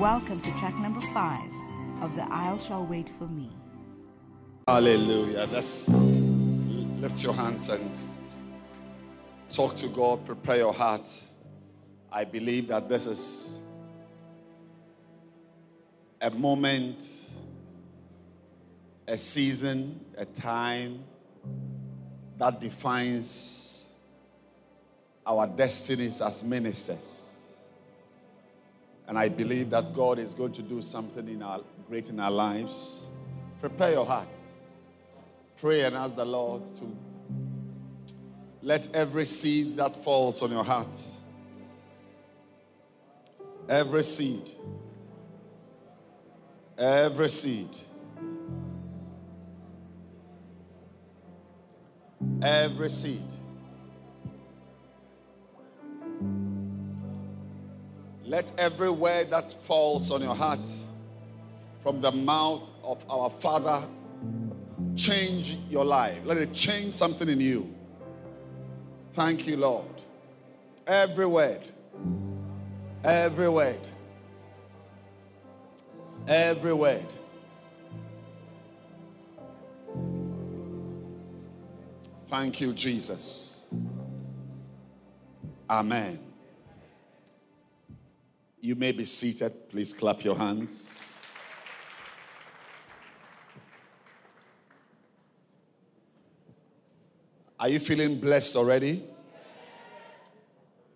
Welcome to track number five of The Isles Shall Wait for Me. Hallelujah. Let's lift your hands and talk to God. Prepare your heart. I believe that this is a moment, a season, a time that defines our destinies as ministers. And I believe that God is going to do something in our, great in our lives. Prepare your heart. Pray and ask the Lord to let every seed that falls on your heart, every seed, every seed, every seed Let every word that falls on your heart from the mouth of our Father change your life. Let it change something in you. Thank you, Lord. Every word, every word, every word. Thank you, Jesus. Amen. You may be seated. Please clap your hands. Are you feeling blessed already?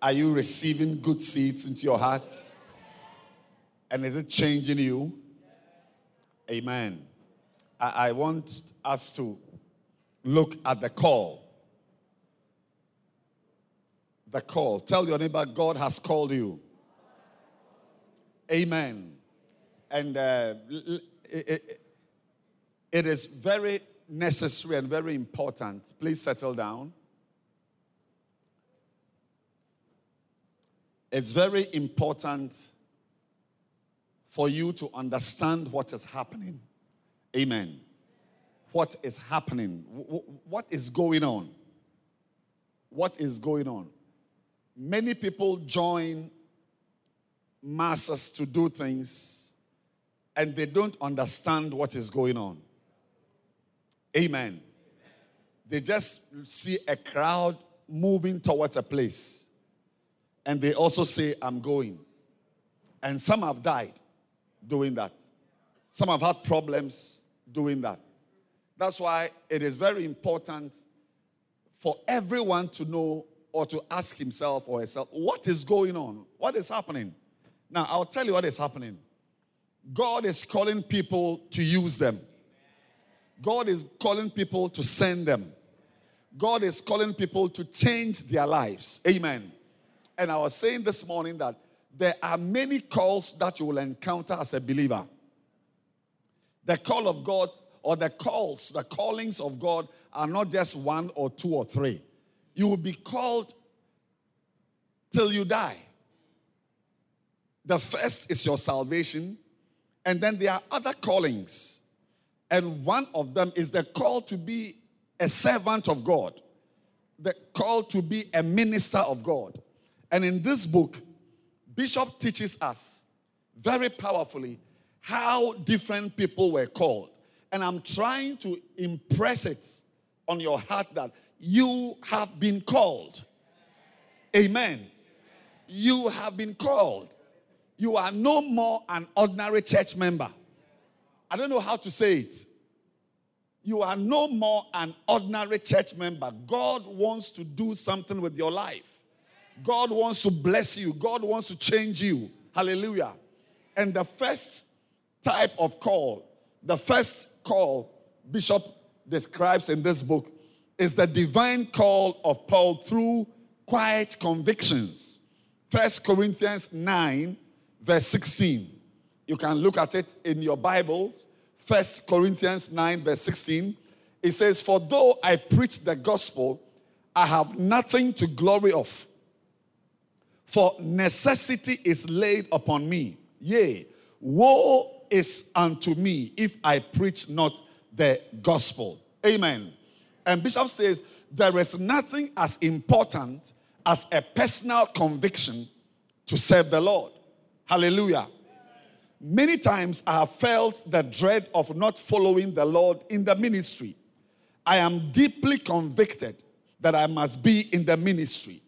Are you receiving good seeds into your heart? And is it changing you? Amen. I, I want us to look at the call. The call. Tell your neighbor, God has called you. Amen. And uh, it, it is very necessary and very important. Please settle down. It's very important for you to understand what is happening. Amen. What is happening? What is going on? What is going on? Many people join masses to do things and they don't understand what is going on. Amen. They just see a crowd moving towards a place and they also say, I'm going. And some have died doing that. Some have had problems doing that. That's why it is very important for everyone to know or to ask himself or herself, what is going on? What is happening? Now, I'll tell you what is happening. God is calling people to use them. God is calling people to send them. God is calling people to change their lives. Amen. And I was saying this morning that there are many calls that you will encounter as a believer. The call of God or the calls, the callings of God are not just one or two or three. You will be called till you die. The first is your salvation, and then there are other callings. And one of them is the call to be a servant of God, the call to be a minister of God. And in this book, Bishop teaches us very powerfully how different people were called. And I'm trying to impress it on your heart that you have been called. Amen. You have been called you are no more an ordinary church member. I don't know how to say it. You are no more an ordinary church member. God wants to do something with your life. God wants to bless you. God wants to change you. Hallelujah. And the first type of call, the first call Bishop describes in this book is the divine call of Paul through quiet convictions. First Corinthians 9 verse 16. You can look at it in your Bible. First Corinthians 9, verse 16. It says, For though I preach the gospel, I have nothing to glory of. For necessity is laid upon me. Yea, woe is unto me if I preach not the gospel. Amen. And Bishop says, There is nothing as important as a personal conviction to serve the Lord. Hallelujah. Many times I have felt the dread of not following the Lord in the ministry. I am deeply convicted that I must be in the ministry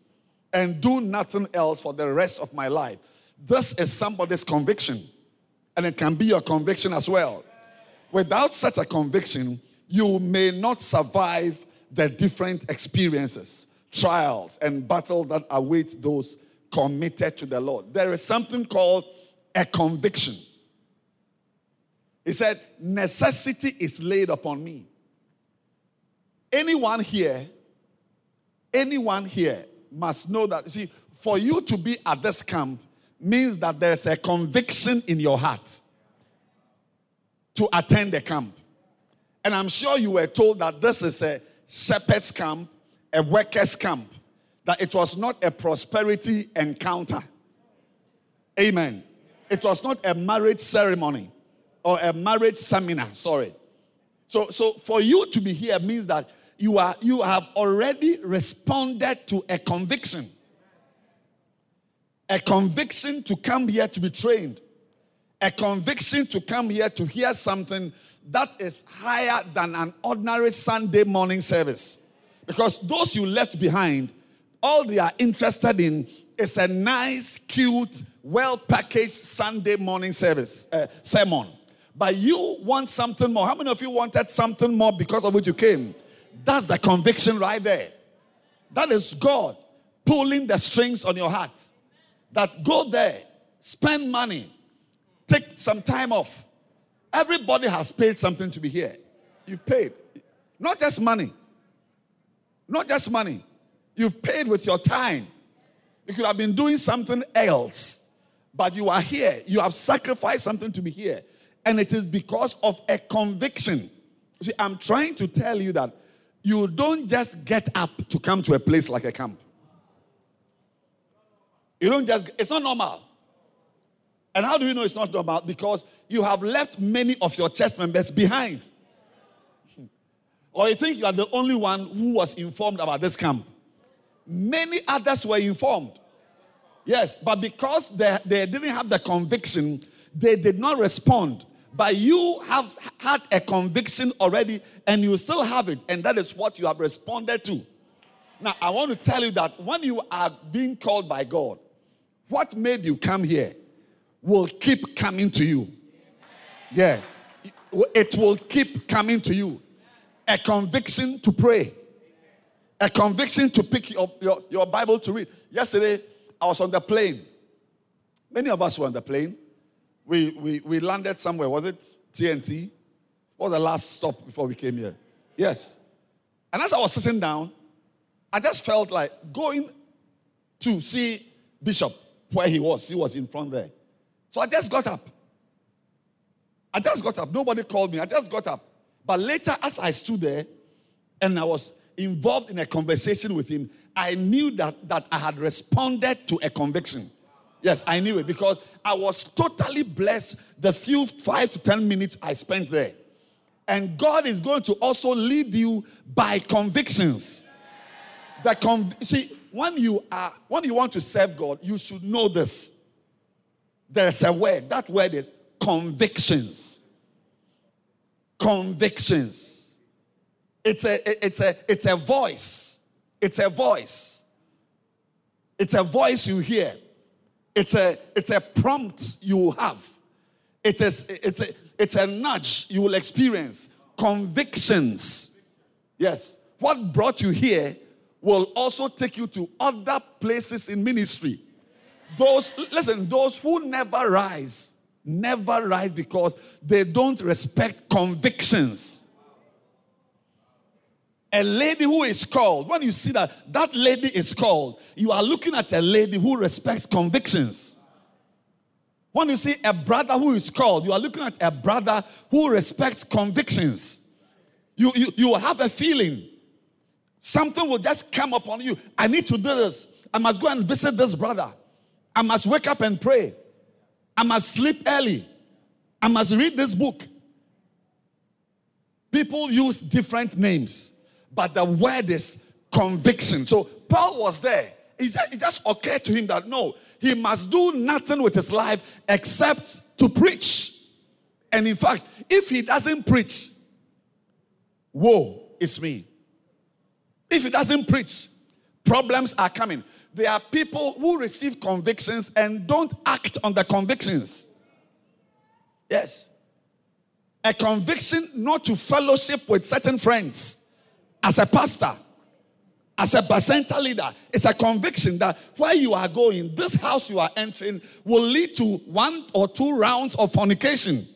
and do nothing else for the rest of my life. This is somebody's conviction, and it can be your conviction as well. Without such a conviction, you may not survive the different experiences, trials, and battles that await those committed to the Lord. There is something called a conviction. He said, Necessity is laid upon me. Anyone here, anyone here must know that, see, for you to be at this camp means that there's a conviction in your heart to attend the camp. And I'm sure you were told that this is a shepherd's camp, a workers' camp, that it was not a prosperity encounter. Amen. It was not a marriage ceremony or a marriage seminar, sorry. So, so for you to be here means that you, are, you have already responded to a conviction. A conviction to come here to be trained. A conviction to come here to hear something that is higher than an ordinary Sunday morning service. Because those you left behind, all they are interested in is a nice, cute, well packaged Sunday morning service, uh, sermon. But you want something more. How many of you wanted something more because of which you came? That's the conviction right there. That is God pulling the strings on your heart. That go there, spend money, take some time off. Everybody has paid something to be here. You've paid. Not just money. Not just money. You've paid with your time. You could have been doing something else, but you are here. You have sacrificed something to be here. And it is because of a conviction. See, I'm trying to tell you that you don't just get up to come to a place like a camp. You don't just, it's not normal. And how do you know it's not normal? Because you have left many of your church members behind. Or you think you are the only one who was informed about this camp. Many others were informed. Yes, but because they, they didn't have the conviction, they did not respond. But you have had a conviction already and you still have it, and that is what you have responded to. Now, I want to tell you that when you are being called by God, what made you come here will keep coming to you. Yeah, it will keep coming to you. A conviction to pray, a conviction to pick your, your, your Bible to read. Yesterday, I was on the plane. Many of us were on the plane we, we, we landed somewhere. Was it TNT? What was the last stop before we came here? Yes. And as I was sitting down, I just felt like going to see Bishop where he was. He was in front there. So I just got up. I just got up. Nobody called me. I just got up. But later, as I stood there and I was involved in a conversation with him, I knew that, that I had responded to a conviction. Yes, I knew it because I was totally blessed the few five to 10 minutes I spent there. And God is going to also lead you by convictions. The conv- see, when you are when you want to serve God, you should know this. There's a word. That word is convictions. Convictions. It's a it's a it's a voice. It's a voice. It's a voice you hear. It's a, it's a prompt you have. It is, it's, a, it's a nudge you will experience. Convictions. Yes. What brought you here will also take you to other places in ministry. Those, listen, those who never rise, never rise because they don't respect convictions a lady who is called, when you see that that lady is called, you are looking at a lady who respects convictions. When you see a brother who is called, you are looking at a brother who respects convictions. You, you, you have a feeling. Something will just come upon you. I need to do this. I must go and visit this brother. I must wake up and pray. I must sleep early. I must read this book. People use different names but the word is conviction. So Paul was there. It just, it just occurred to him that no, he must do nothing with his life except to preach. And in fact, if he doesn't preach, woe is me. If he doesn't preach, problems are coming. There are people who receive convictions and don't act on the convictions. Yes. A conviction not to fellowship with certain friends as a pastor, as a bacenta leader. It's a conviction that where you are going, this house you are entering, will lead to one or two rounds of fornication.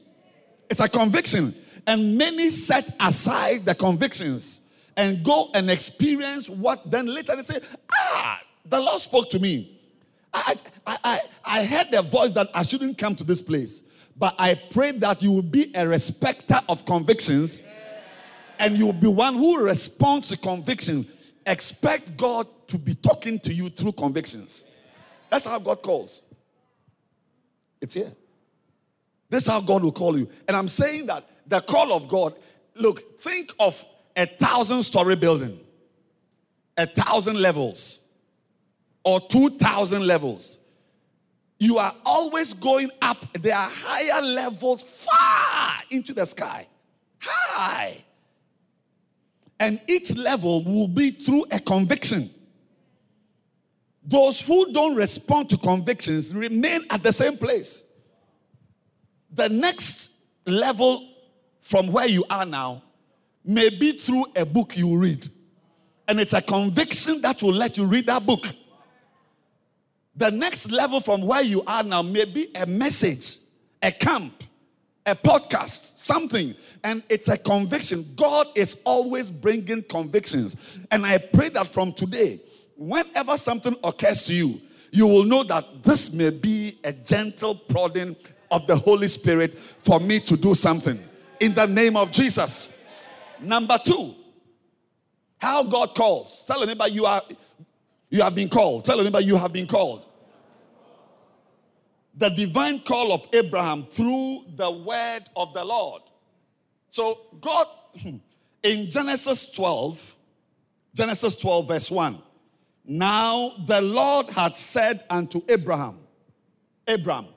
It's a conviction. And many set aside the convictions and go and experience what then later they say, ah, the Lord spoke to me. I, I, I, I heard the voice that I shouldn't come to this place. But I pray that you will be a respecter of convictions and you will be one who responds to conviction. Expect God to be talking to you through convictions. That's how God calls. It's here. This is how God will call you. And I'm saying that the call of God, look, think of a thousand story building, a thousand levels, or two thousand levels. You are always going up. There are higher levels far into the sky. High. And each level will be through a conviction. Those who don't respond to convictions remain at the same place. The next level from where you are now may be through a book you read. And it's a conviction that will let you read that book. The next level from where you are now may be a message, a camp, a podcast, something. And it's a conviction. God is always bringing convictions. And I pray that from today, whenever something occurs to you, you will know that this may be a gentle prodding of the Holy Spirit for me to do something. In the name of Jesus. Number two, how God calls. Tell anybody you are you have been called. Tell anybody you have been called. The divine call of Abraham through the word of the Lord. So, God, hmm, in Genesis 12, Genesis 12, verse 1, now the Lord had said unto Abraham, Abraham,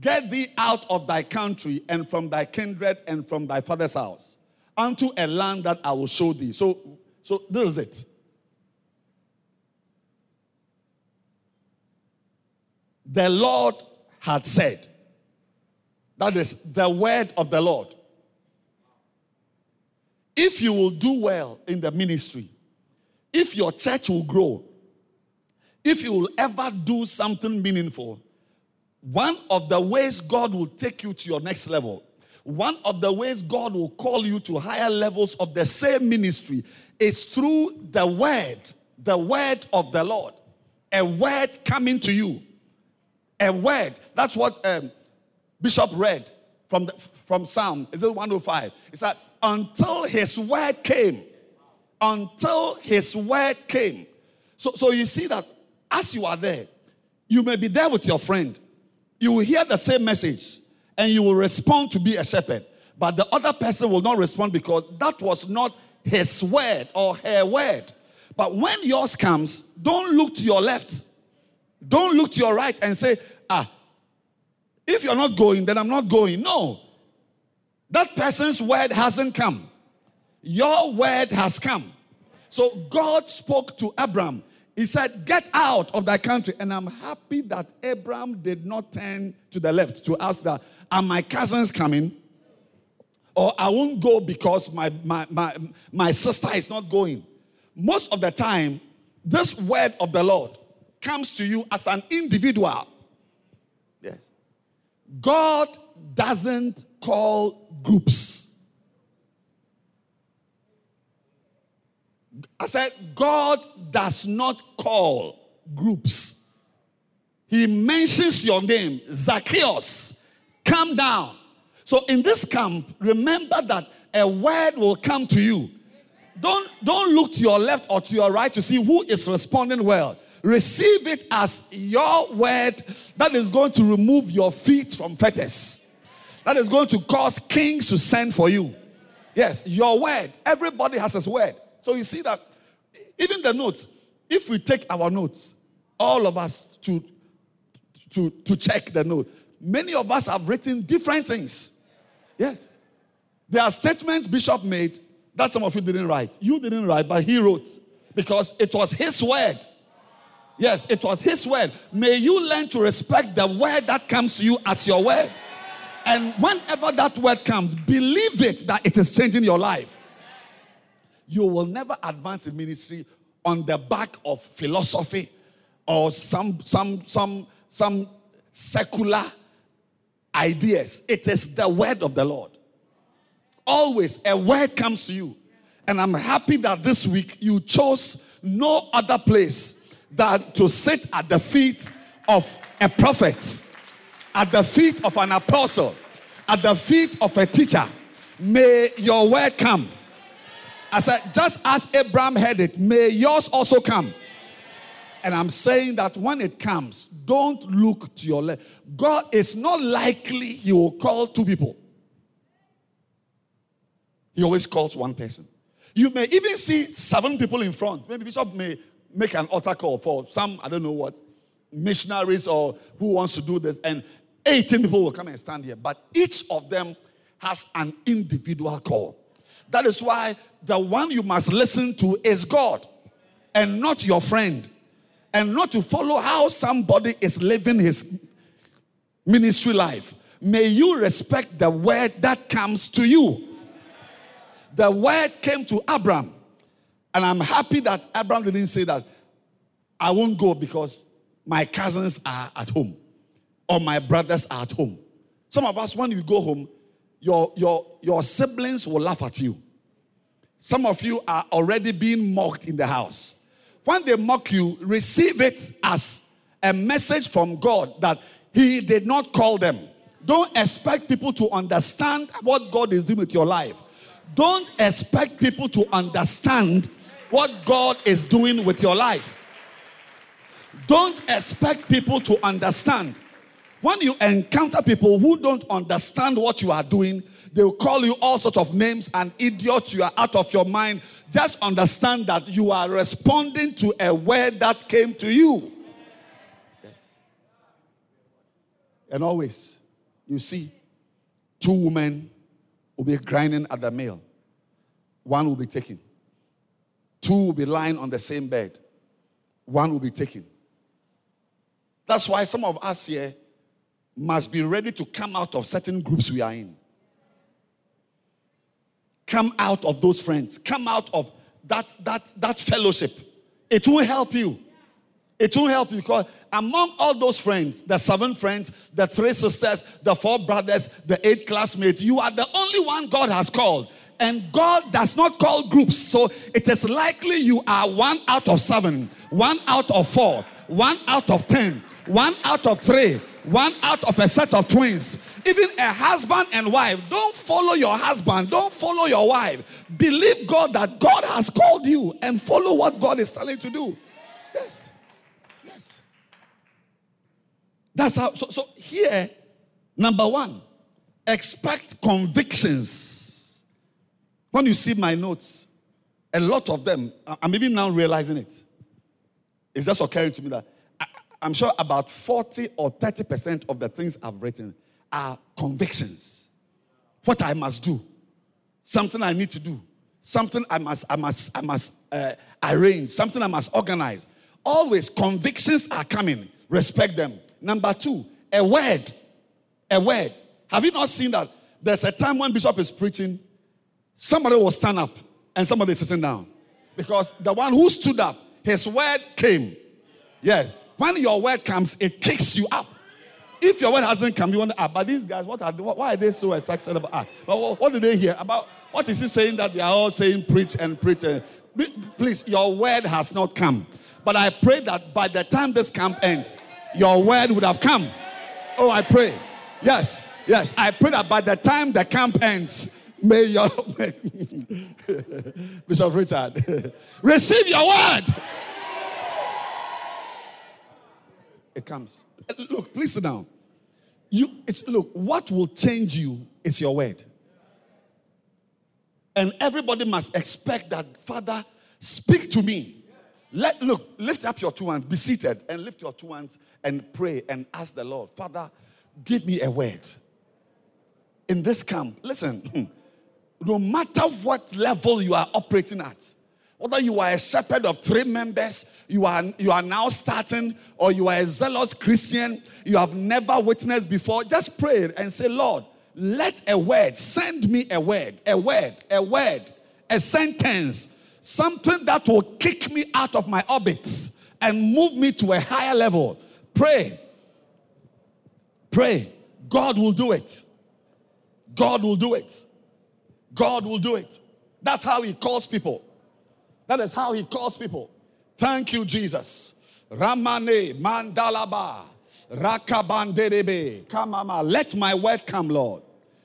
get thee out of thy country and from thy kindred and from thy father's house unto a land that I will show thee. So, so this is it. The Lord had said, that is the word of the Lord. If you will do well in the ministry, if your church will grow, if you will ever do something meaningful, one of the ways God will take you to your next level, one of the ways God will call you to higher levels of the same ministry is through the word, the word of the Lord, a word coming to you a word. That's what um, Bishop read from, the, from Psalm. Is it 105? It's that until his word came, until his word came. So, so you see that as you are there, you may be there with your friend. You will hear the same message and you will respond to be a shepherd. But the other person will not respond because that was not his word or her word. But when yours comes, don't look to your left. Don't look to your right and say, ah, if you're not going, then I'm not going. No. That person's word hasn't come. Your word has come. So God spoke to Abram. He said, Get out of thy country. And I'm happy that Abram did not turn to the left to ask that, Are my cousins coming? Or I won't go because my, my, my, my sister is not going. Most of the time, this word of the Lord comes to you as an individual. Yes. God doesn't call groups. I said, God does not call groups. He mentions your name, Zacchaeus, come down. So in this camp, remember that a word will come to you. Don't, don't look to your left or to your right to see who is responding well. Receive it as your word that is going to remove your feet from fetters. That is going to cause kings to send for you. Yes, your word. Everybody has his word. So you see that even the notes, if we take our notes, all of us to, to, to check the note. Many of us have written different things. Yes. There are statements Bishop made that some of you didn't write. You didn't write, but he wrote because it was his word. Yes, it was his word. May you learn to respect the word that comes to you as your word. And whenever that word comes, believe it that it is changing your life. You will never advance in ministry on the back of philosophy or some some some some secular ideas. It is the word of the Lord. Always a word comes to you. And I'm happy that this week you chose no other place than to sit at the feet of a prophet, at the feet of an apostle, at the feet of a teacher. May your word come. I said, just as Abraham had it, may yours also come. And I'm saying that when it comes, don't look to your left. God is not likely he will call two people. He always calls one person. You may even see seven people in front. Maybe Bishop may make an altar call for some, I don't know what, missionaries or who wants to do this, and 18 people will come and stand here. But each of them has an individual call. That is why the one you must listen to is God and not your friend, and not to follow how somebody is living his ministry life. May you respect the word that comes to you. The word came to Abraham and I'm happy that Abraham didn't say that I won't go because my cousins are at home or my brothers are at home. Some of us, when you go home, your, your, your siblings will laugh at you. Some of you are already being mocked in the house. When they mock you, receive it as a message from God that He did not call them. Don't expect people to understand what God is doing with your life. Don't expect people to understand what God is doing with your life. Don't expect people to understand. When you encounter people who don't understand what you are doing, they will call you all sorts of names and idiot, you are out of your mind. Just understand that you are responding to a word that came to you. Yes. And always, you see, two women will be grinding at the mill, one will be taken. Two will be lying on the same bed, one will be taken. That's why some of us here must be ready to come out of certain groups we are in. Come out of those friends, come out of that, that, that fellowship. It will help you. It won't help you because among all those friends, the seven friends, the three sisters, the four brothers, the eight classmates, you are the only one God has called. And God does not call groups. So it is likely you are one out of seven, one out of four, one out of ten, one out of three, one out of a set of twins. Even a husband and wife. Don't follow your husband. Don't follow your wife. Believe God that God has called you and follow what God is telling you to do. Yes. Yes. That's how. So, so here, number one, expect convictions when you see my notes, a lot of them, I'm even now realizing it. It's just occurring to me that I, am sure about 40 or 30% of the things I've written are convictions. What I must do, something I need to do, something I must, I must, I must uh, arrange, something I must organize. Always convictions are coming. Respect them. Number two, a word. A word. Have you not seen that? There's a time when Bishop is preaching somebody will stand up and somebody is sitting down. Because the one who stood up, his word came. Yeah. When your word comes, it kicks you up. If your word hasn't come, you wonder, ah, but these guys, what are they, why are they so excited about? Ah, but what, what did they hear about? What is he saying that they are all saying preach and preach? And, please, your word has not come. But I pray that by the time this camp ends, your word would have come. Oh, I pray. Yes, yes. I pray that by the time the camp ends, May your Bishop Richard receive your word. It comes. Look, please sit down. You it's look, what will change you is your word. And everybody must expect that, Father, speak to me. Let look, lift up your two hands, be seated, and lift your two hands and pray and ask the Lord, Father, give me a word. In this camp, listen, no matter what level you are operating at, whether you are a shepherd of three members, you are, you are now starting, or you are a zealous Christian, you have never witnessed before, just pray and say, Lord, let a word, send me a word, a word, a word, a sentence something that will kick me out of my orbit and move me to a higher level. Pray. Pray. God will do it. God will do it. God will do it. That's how He calls people. That is how He calls people. Thank you, Jesus. Ramane mandalaba rakabanderebe kamama. Let my word come, Lord.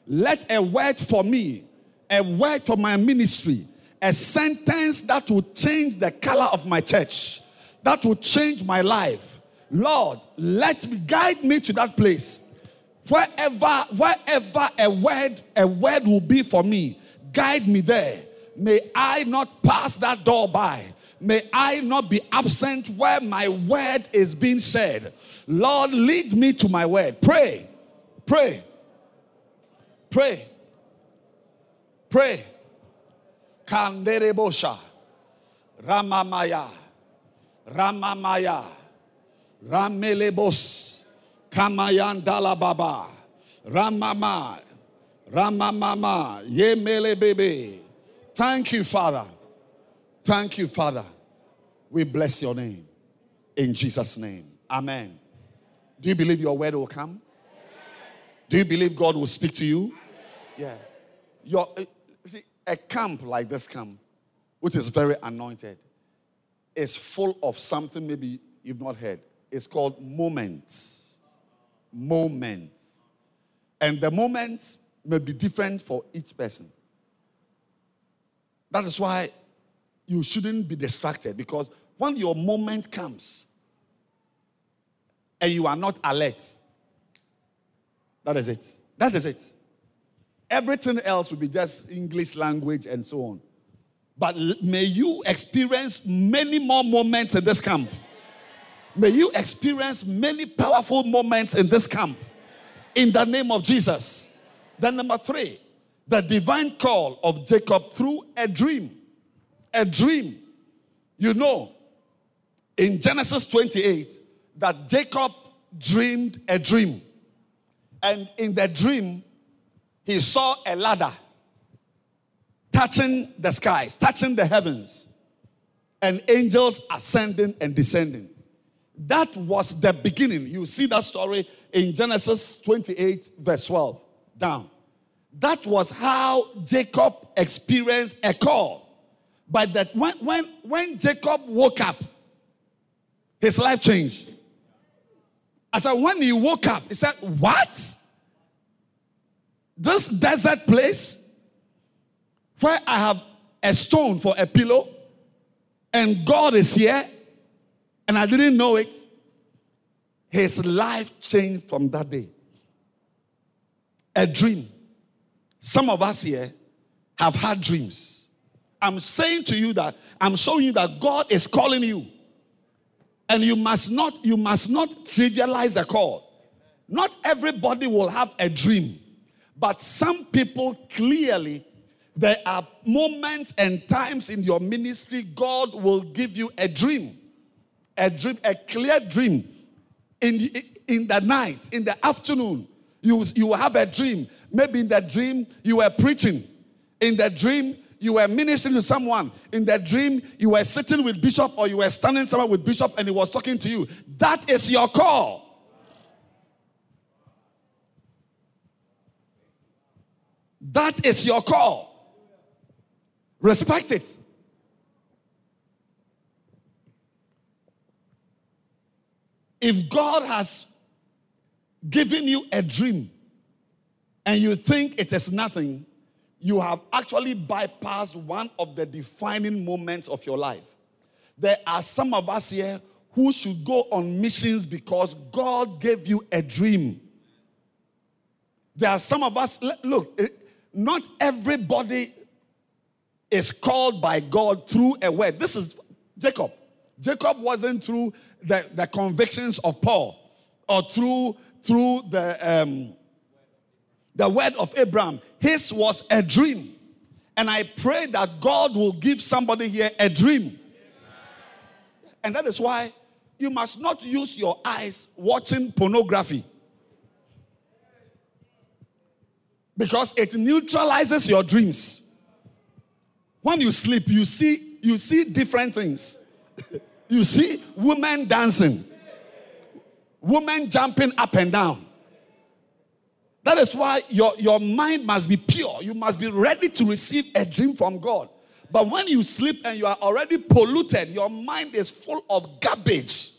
Let a word for me, a word for my ministry, a sentence that will change the color of my church, that will change my life. Lord, let me guide me to that place. Wherever, wherever a word, a word will be for me, guide me there. May I not pass that door by. May I not be absent where my word is being said. Lord, lead me to my word. Pray, pray, pray, pray. Kanderebosha. Ramamaya. Ramamaya. Ramelebos. Kamayandala Baba. Ramama. Ramamama. Yemele Bebe. Thank you, Father. Thank you, Father. We bless your name. In Jesus' name. Amen. Do you believe your word will come? Do you believe God will speak to you? Yeah. Your, eh, a camp like this camp, which is very anointed, is full of something maybe you've not heard. It's called moments. Moments. And the moments may be different for each person. That is why you shouldn't be distracted because when your moment comes and you are not alert, that is it. That is it. Everything else will be just English language and so on. But may you experience many more moments in this camp. May you experience many powerful moments in this camp. In the name of Jesus. Then, number three, the divine call of Jacob through a dream. A dream. You know, in Genesis 28, that Jacob dreamed a dream. And in the dream, he saw a ladder touching the skies, touching the heavens, and angels ascending and descending. That was the beginning. You see that story in Genesis 28, verse 12 down. That was how Jacob experienced a call. But that when, when, when Jacob woke up, his life changed. I said, when he woke up, he said, What? this desert place where I have a stone for a pillow and God is here and I didn't know it, his life changed from that day. A dream. Some of us here have had dreams. I'm saying to you that I'm showing you that God is calling you. And you must not you must not trivialize the call. Not everybody will have a dream. But some people clearly, there are moments and times in your ministry, God will give you a dream, a dream, a clear dream. In the, in the night, in the afternoon, you, you have a dream. Maybe in that dream, you were preaching. In the dream, you were ministering to someone. In the dream, you were sitting with Bishop or you were standing somewhere with Bishop and he was talking to you. That is your call. That is your call. Respect it. If God has given you a dream and you think it is nothing, you have actually bypassed one of the defining moments of your life. There are some of us here who should go on missions because God gave you a dream. There are some of us, look, eh, not everybody is called by God through a word. This is Jacob. Jacob wasn't through the, the convictions of Paul or through, through the, um, the word of Abraham. His was a dream. And I pray that God will give somebody here a dream. And that is why you must not use your eyes watching pornography. Because it neutralizes your dreams. When you sleep, you see you see different things. You see women dancing, women jumping up and down. That is why your, your mind must be pure. You must be ready to receive a dream from God. But when you sleep and you are already polluted, your mind is full of garbage.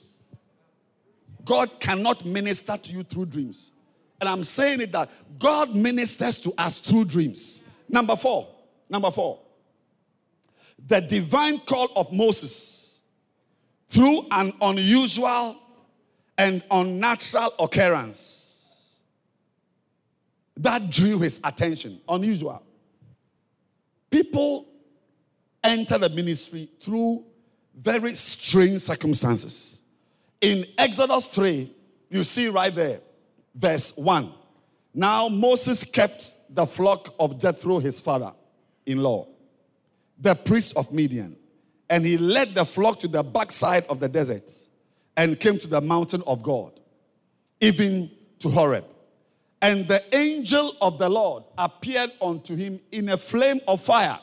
God cannot minister to you through dreams. And I'm saying it that God ministers to us through dreams. Number four, number four, the divine call of Moses through an unusual and unnatural occurrence that drew his attention. Unusual. People enter the ministry through very strange circumstances. In Exodus 3, you see right there, verse 1. Now Moses kept the flock of Jethro, his father in law, the priest of Midian, and he led the flock to the backside of the desert and came to the mountain of God, even to Horeb. And the angel of the Lord appeared unto him in a flame of fire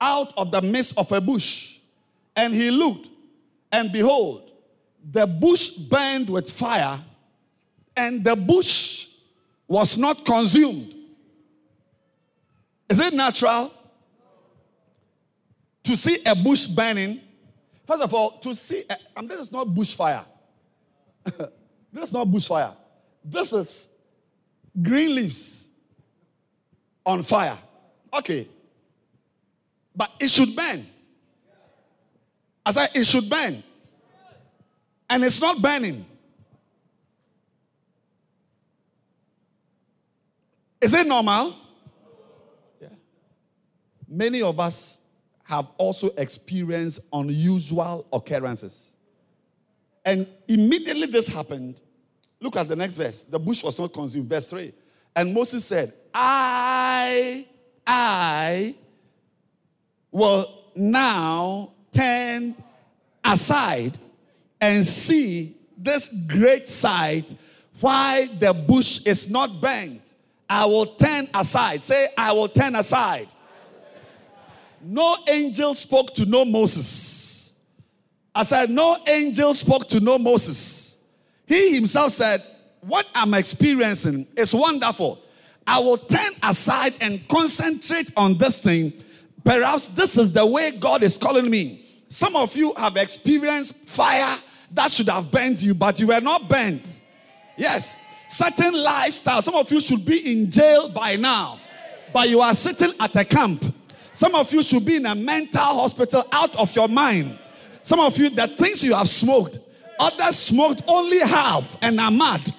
out of the midst of a bush. And he looked, and behold, the bush burned with fire, and the bush was not consumed. Is it natural to see a bush burning? First of all, to see, a, and this is not bushfire. this is not bushfire. This is green leaves on fire. Okay. But it should burn. I said it should burn. And it's not burning. Is it normal? Yeah. Many of us have also experienced unusual occurrences. And immediately this happened, Look at the next verse. The bush was not consumed. Verse 3. And Moses said, I, I will now turn aside and see this great sight why the bush is not burnt. I will turn aside. Say, I will turn aside. No angel spoke to no Moses. I said, No angel spoke to no Moses. He himself said, What I'm experiencing is wonderful. I will turn aside and concentrate on this thing. Perhaps this is the way God is calling me. Some of you have experienced fire that should have burned you, but you were not burnt. Yes, certain lifestyle. Some of you should be in jail by now, but you are sitting at a camp. Some of you should be in a mental hospital out of your mind. Some of you, the things you have smoked, Others smoked only half and are mad.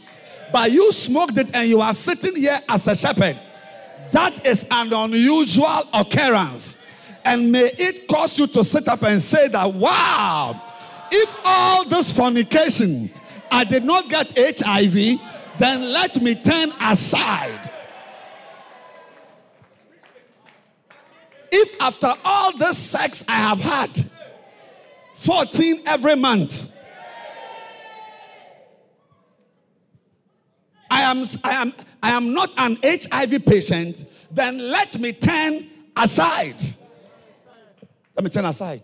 But you smoked it and you are sitting here as a shepherd. That is an unusual occurrence. And may it cause you to sit up and say that, wow, if all this fornication, I did not get HIV, then let me turn aside. If after all this sex I have had, 14 every month, I am, I am, I am not an HIV patient, then let me turn aside. Let me turn aside.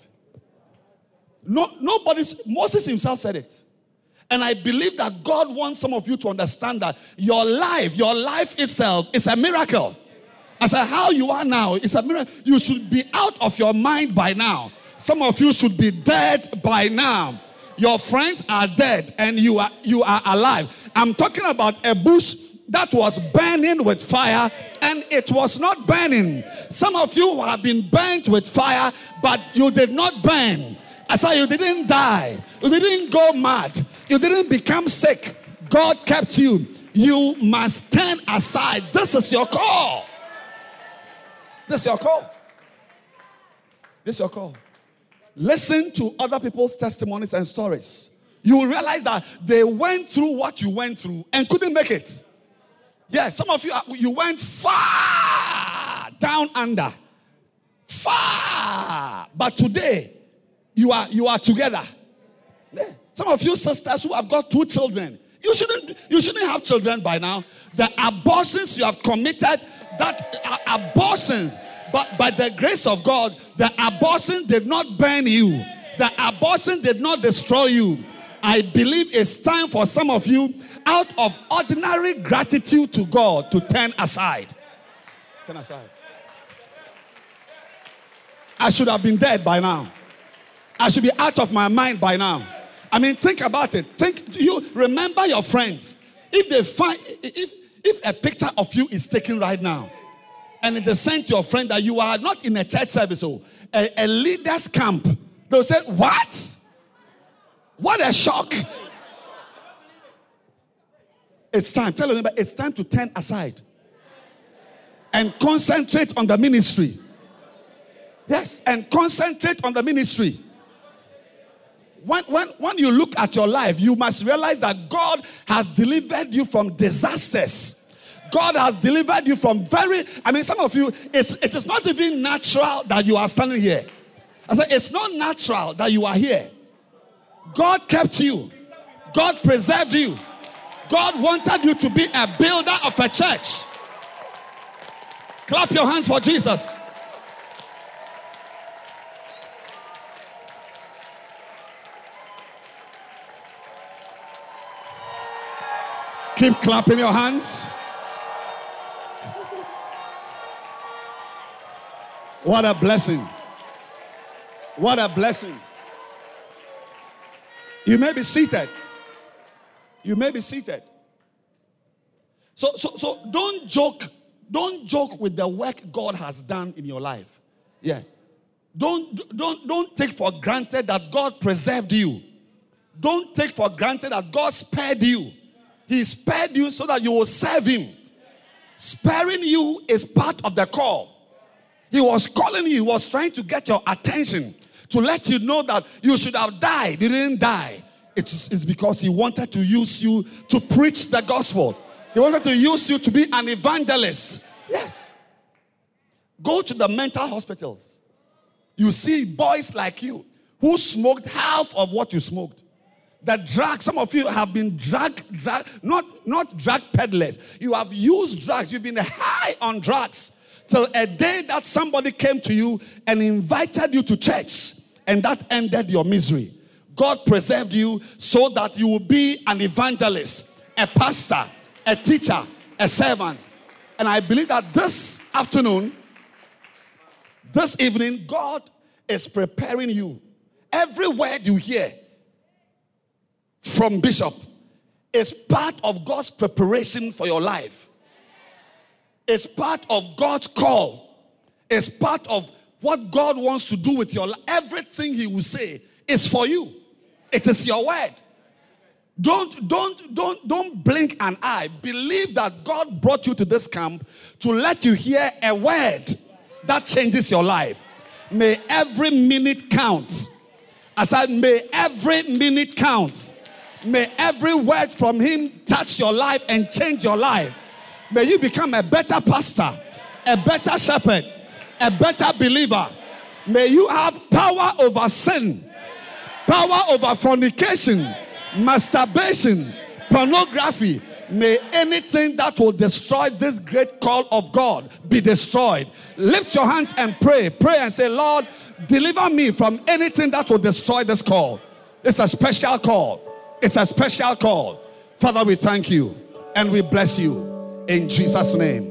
No, nobody's, Moses himself said it. And I believe that God wants some of you to understand that your life, your life itself is a miracle. As said, how you are now, it's a miracle. You should be out of your mind by now. Some of you should be dead by now. Your friends are dead and you are you are alive. I'm talking about a bush that was burning with fire and it was not burning. Some of you have been burnt with fire, but you did not burn. I said you didn't die. You didn't go mad. You didn't become sick. God kept you. You must turn aside. This is your call. This is your call. This is your call. listen to other people's testimonies and stories, you will realize that they went through what you went through and couldn't make it. Yeah, some of you you went far down under. Far. But today you are you are together. Yeah. Some of you sisters who have got two children, you shouldn't you shouldn't have children by now. The abortions you have committed, that uh, abortions, but by the grace of God, the abortion did not burn you. The abortion did not destroy you. I believe it's time for some of you, out of ordinary gratitude to God, to turn aside. Turn aside. I should have been dead by now. I should be out of my mind by now. I mean, think about it. Think you remember your friends. If they find if if a picture of you is taken right now, and it is sent to your friend that you are not in a church service, or oh, a, a leader's camp, they'll say, What? What a shock. It's time. Tell them it's time to turn aside and concentrate on the ministry. Yes, and concentrate on the ministry. When, when, when you look at your life, you must realize that God has delivered you from disasters. God has delivered you from very, I mean, some of you, it's, it is not even natural that you are standing here. I said, it's not natural that you are here. God kept you, God preserved you. God wanted you to be a builder of a church. Clap your hands for Jesus. Keep clapping your hands. What a blessing. What a blessing. You may be seated. You may be seated. So, so, so don't joke. Don't joke with the work God has done in your life. Yeah. Don't, don't, don't take for granted that God preserved you. Don't take for granted that God spared you. He spared you so that you will serve Him. Sparing you is part of the call. He was calling you, he was trying to get your attention to let you know that you should have died. You didn't die. It's, it's because he wanted to use you to preach the gospel. He wanted to use you to be an evangelist. Yes. Go to the mental hospitals. You see boys like you who smoked half of what you smoked. The drug, some of you have been drug, drug, not, not drug peddlers. You have used drugs. You've been high on drugs till a day that somebody came to you and invited you to church and that ended your misery. God preserved you so that you will be an evangelist, a pastor, a teacher, a servant. And I believe that this afternoon, this evening, God is preparing you. Every word you hear from Bishop is part of God's preparation for your life. It's part of God's call. It's part of what God wants to do with your life, everything He will say is for you. It is your word. Don't, don't, don't, don't blink an eye. Believe that God brought you to this camp to let you hear a word that changes your life. May every minute count. I said, may every minute count. May every word from Him touch your life and change your life. May you become a better pastor, a better shepherd, a better believer. May you have power over sin, power over fornication, masturbation, pornography. May anything that will destroy this great call of God be destroyed. Lift your hands and pray. Pray and say, Lord, deliver me from anything that will destroy this call. It's a special call. It's a special call. Father, we thank you and we bless you in Jesus' name.